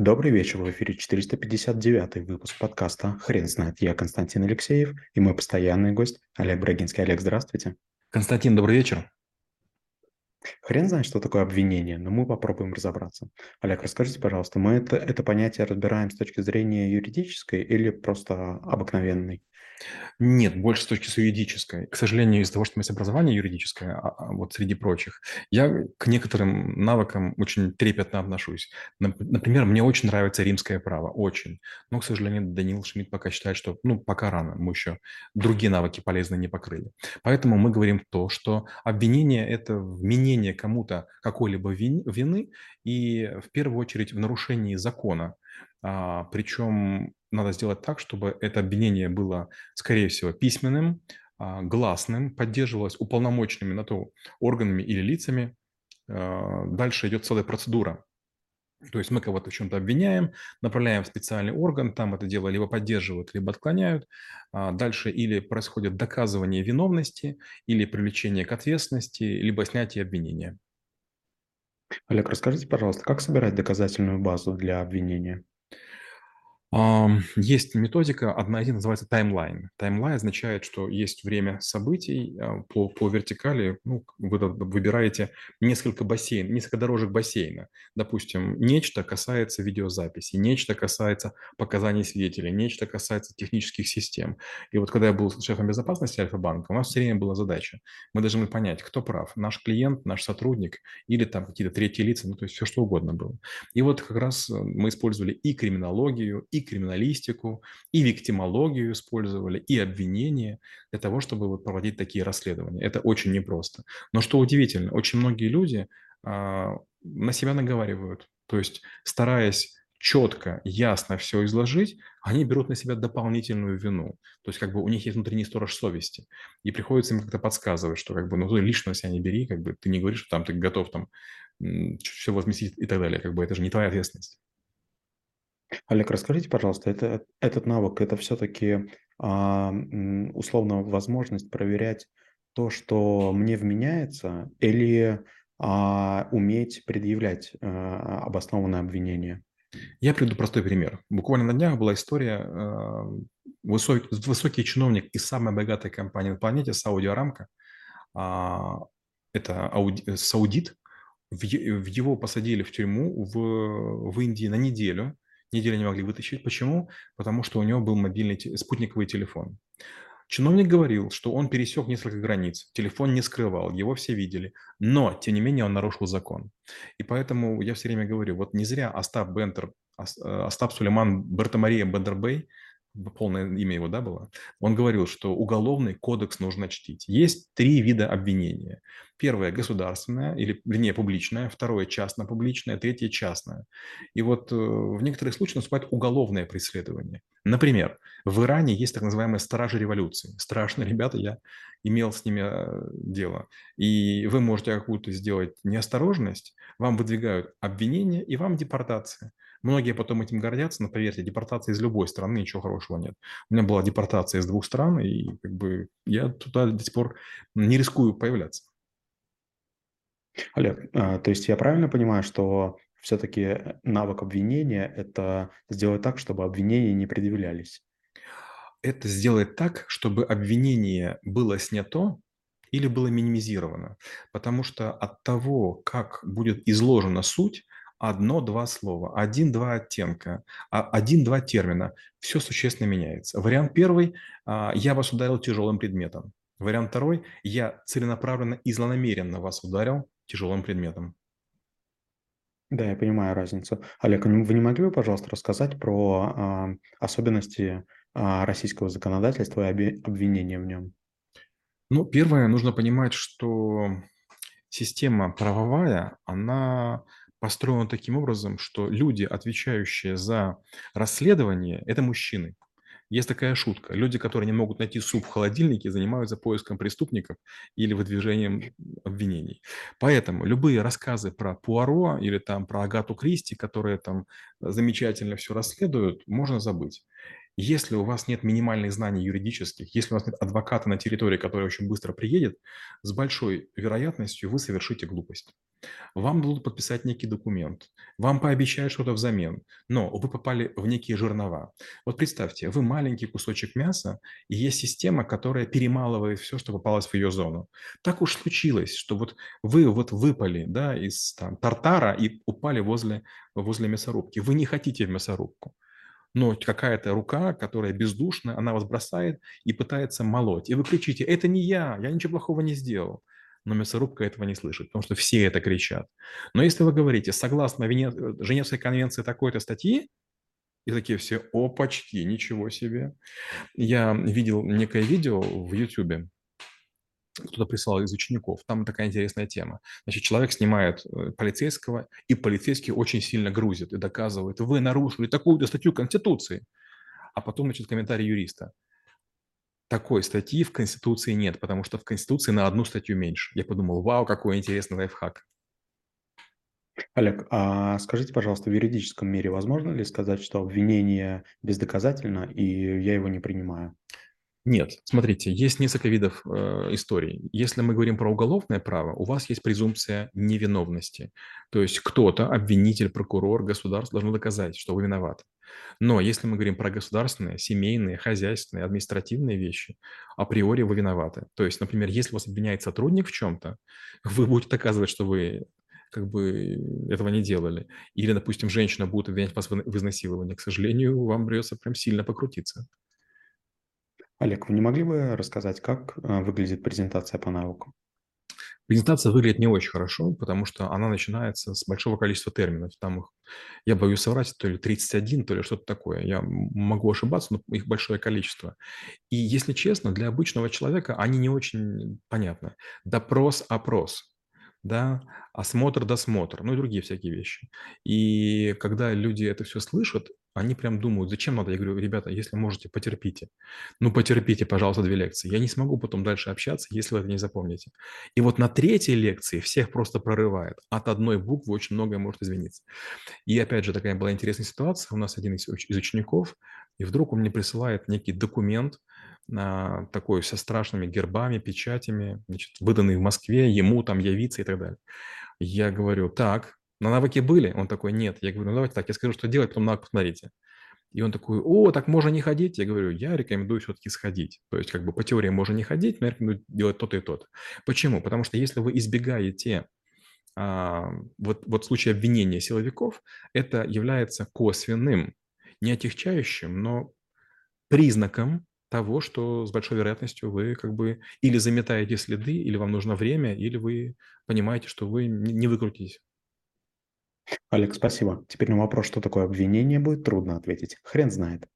Добрый вечер, в эфире 459 выпуск подкаста «Хрен знает». Я Константин Алексеев и мой постоянный гость Олег Брагинский. Олег, здравствуйте. Константин, добрый вечер. Хрен знает, что такое обвинение, но мы попробуем разобраться. Олег, расскажите, пожалуйста, мы это, это понятие разбираем с точки зрения юридической или просто обыкновенной? Нет, больше с точки зрения юридической. К сожалению, из-за того, что у меня есть образование юридическое, а, а, вот среди прочих, я к некоторым навыкам очень трепетно отношусь. Например, мне очень нравится римское право, очень. Но, к сожалению, Даниил Шмидт пока считает, что, ну, пока рано, мы еще другие навыки полезные не покрыли. Поэтому мы говорим то, что обвинение – это вменение кому-то какой-либо вины, и в первую очередь в нарушении закона. А, причем надо сделать так, чтобы это обвинение было, скорее всего, письменным, а, гласным, поддерживалось уполномоченными на то органами или лицами. А, дальше идет целая процедура. То есть мы кого-то в чем-то обвиняем, направляем в специальный орган, там это дело либо поддерживают, либо отклоняют. Дальше или происходит доказывание виновности, или привлечение к ответственности, либо снятие обвинения. Олег, расскажите, пожалуйста, как собирать доказательную базу для обвинения? Есть методика, одна из них называется таймлайн. Таймлайн означает, что есть время событий а, по, по вертикали. Ну, вы выбираете несколько бассейн, несколько дорожек бассейна. Допустим, нечто касается видеозаписи, нечто касается показаний свидетелей, нечто касается технических систем. И вот когда я был шефом безопасности Альфа-банка, у нас все время была задача. Мы должны понять, кто прав, наш клиент, наш сотрудник или там какие-то третьи лица, ну то есть все что угодно было. И вот как раз э, мы использовали и криминологию, и криминалистику, и виктимологию использовали, и обвинения для того, чтобы вот проводить такие расследования. Это очень непросто. Но что удивительно, очень многие люди а, на себя наговаривают. То есть, стараясь четко, ясно все изложить, они берут на себя дополнительную вину. То есть как бы у них есть внутренний сторож совести. И приходится им как-то подсказывать, что как бы, ну, ты лично себя не бери, как бы ты не говоришь, что там ты готов там все возместить и так далее. Как бы это же не твоя ответственность. Олег, расскажите, пожалуйста, это, этот навык, это все-таки а, условно возможность проверять то, что мне вменяется, или а, уметь предъявлять а, обоснованное обвинение? Я приведу простой пример. Буквально на днях была история, а, высокий, высокий чиновник из самой богатой компании на планете, Сауди Арамко, а, это ауди, саудит, в, в его посадили в тюрьму в, в Индии на неделю – неделю не могли вытащить. Почему? Потому что у него был мобильный спутниковый телефон. Чиновник говорил, что он пересек несколько границ, телефон не скрывал, его все видели, но, тем не менее, он нарушил закон. И поэтому я все время говорю, вот не зря Остап Бентер, э, Остап Сулейман Бертамария Бендербей полное имя его, да, было, он говорил, что уголовный кодекс нужно чтить. Есть три вида обвинения. Первое – государственное, или, вернее, публичное. Второе – частно-публичное. Третье – частное. И вот э, в некоторых случаях наступает уголовное преследование. Например, в Иране есть так называемые стражи революции. Страшные ребята, я имел с ними э, дело. И вы можете какую-то сделать неосторожность, вам выдвигают обвинение и вам депортация. Многие потом этим гордятся, но поверьте, депортация из любой страны, ничего хорошего нет. У меня была депортация из двух стран, и как бы я туда до сих пор не рискую появляться. Олег, а, то есть я правильно понимаю, что все-таки навык обвинения – это сделать так, чтобы обвинения не предъявлялись? Это сделать так, чтобы обвинение было снято или было минимизировано. Потому что от того, как будет изложена суть, одно-два слова, один-два оттенка, а, один-два термина. Все существенно меняется. Вариант первый а, – я вас ударил тяжелым предметом. Вариант второй – я целенаправленно и злонамеренно вас ударил тяжелым предметом. Да, я понимаю разницу. Олег, вы не могли бы, пожалуйста, рассказать про а, особенности а, российского законодательства и обвинения в нем? Ну, первое, нужно понимать, что система правовая, она построена таким образом, что люди, отвечающие за расследование, это мужчины. Есть такая шутка. Люди, которые не могут найти суп в холодильнике, занимаются поиском преступников или выдвижением обвинений. Поэтому любые рассказы про Пуаро или там про Агату Кристи, которые там замечательно все расследуют, можно забыть. Если у вас нет минимальных знаний юридических, если у вас нет адвоката на территории, который очень быстро приедет, с большой вероятностью вы совершите глупость. Вам дадут подписать некий документ, вам пообещают что-то взамен, но вы попали в некие жернова. Вот представьте, вы маленький кусочек мяса, и есть система, которая перемалывает все, что попалось в ее зону. Так уж случилось, что вот вы вот выпали да, из там, тартара и упали возле, возле мясорубки. Вы не хотите в мясорубку но какая-то рука, которая бездушна, она вас бросает и пытается молоть. И вы кричите, это не я, я ничего плохого не сделал. Но мясорубка этого не слышит, потому что все это кричат. Но если вы говорите, согласно Вене... Женевской конвенции такой-то статьи, и такие все, опачки, ничего себе. Я видел некое видео в YouTube, кто-то прислал из учеников. Там такая интересная тема. Значит, человек снимает э, полицейского, и полицейский очень сильно грузит и доказывает, вы нарушили такую-то статью Конституции. А потом, значит, комментарий юриста. Такой статьи в Конституции нет, потому что в Конституции на одну статью меньше. Я подумал, вау, какой интересный лайфхак. Олег, а скажите, пожалуйста, в юридическом мире возможно ли сказать, что обвинение бездоказательно, и я его не принимаю? Нет, смотрите, есть несколько видов э, историй. Если мы говорим про уголовное право, у вас есть презумпция невиновности. То есть кто-то, обвинитель, прокурор, государство должно доказать, что вы виноваты. Но если мы говорим про государственные, семейные, хозяйственные, административные вещи, априори вы виноваты. То есть, например, если вас обвиняет сотрудник в чем-то, вы будете доказывать, что вы как бы этого не делали. Или, допустим, женщина будет обвинять вас в изнасиловании. К сожалению, вам придется прям сильно покрутиться. Олег, вы не могли бы рассказать, как э, выглядит презентация по навыку? Презентация выглядит не очень хорошо, потому что она начинается с большого количества терминов. Там их, я боюсь соврать, то ли 31, то ли что-то такое. Я могу ошибаться, но их большое количество. И если честно, для обычного человека они не очень понятны. Допрос, опрос да, осмотр, досмотр, ну и другие всякие вещи. И когда люди это все слышат, они прям думают, зачем надо? Я говорю, ребята, если можете, потерпите. Ну, потерпите, пожалуйста, две лекции. Я не смогу потом дальше общаться, если вы это не запомните. И вот на третьей лекции всех просто прорывает. От одной буквы очень многое может измениться. И опять же, такая была интересная ситуация. У нас один из, из учеников, и вдруг он мне присылает некий документ, а, такой со страшными гербами, печатями, значит, выданный в Москве, ему там явиться и так далее. Я говорю, так, на навыке были? Он такой, нет. Я говорю, ну давайте так, я скажу, что делать, потом навык посмотрите. И он такой, о, так можно не ходить? Я говорю, я рекомендую все-таки сходить. То есть как бы по теории можно не ходить, но я рекомендую делать то-то и то-то. Почему? Потому что если вы избегаете а, вот, вот в случае обвинения силовиков, это является косвенным, не отягчающим, но признаком того, что с большой вероятностью вы как бы или заметаете следы, или вам нужно время, или вы понимаете, что вы не выкрутитесь. Олег, спасибо. Теперь на вопрос, что такое обвинение, будет трудно ответить. Хрен знает.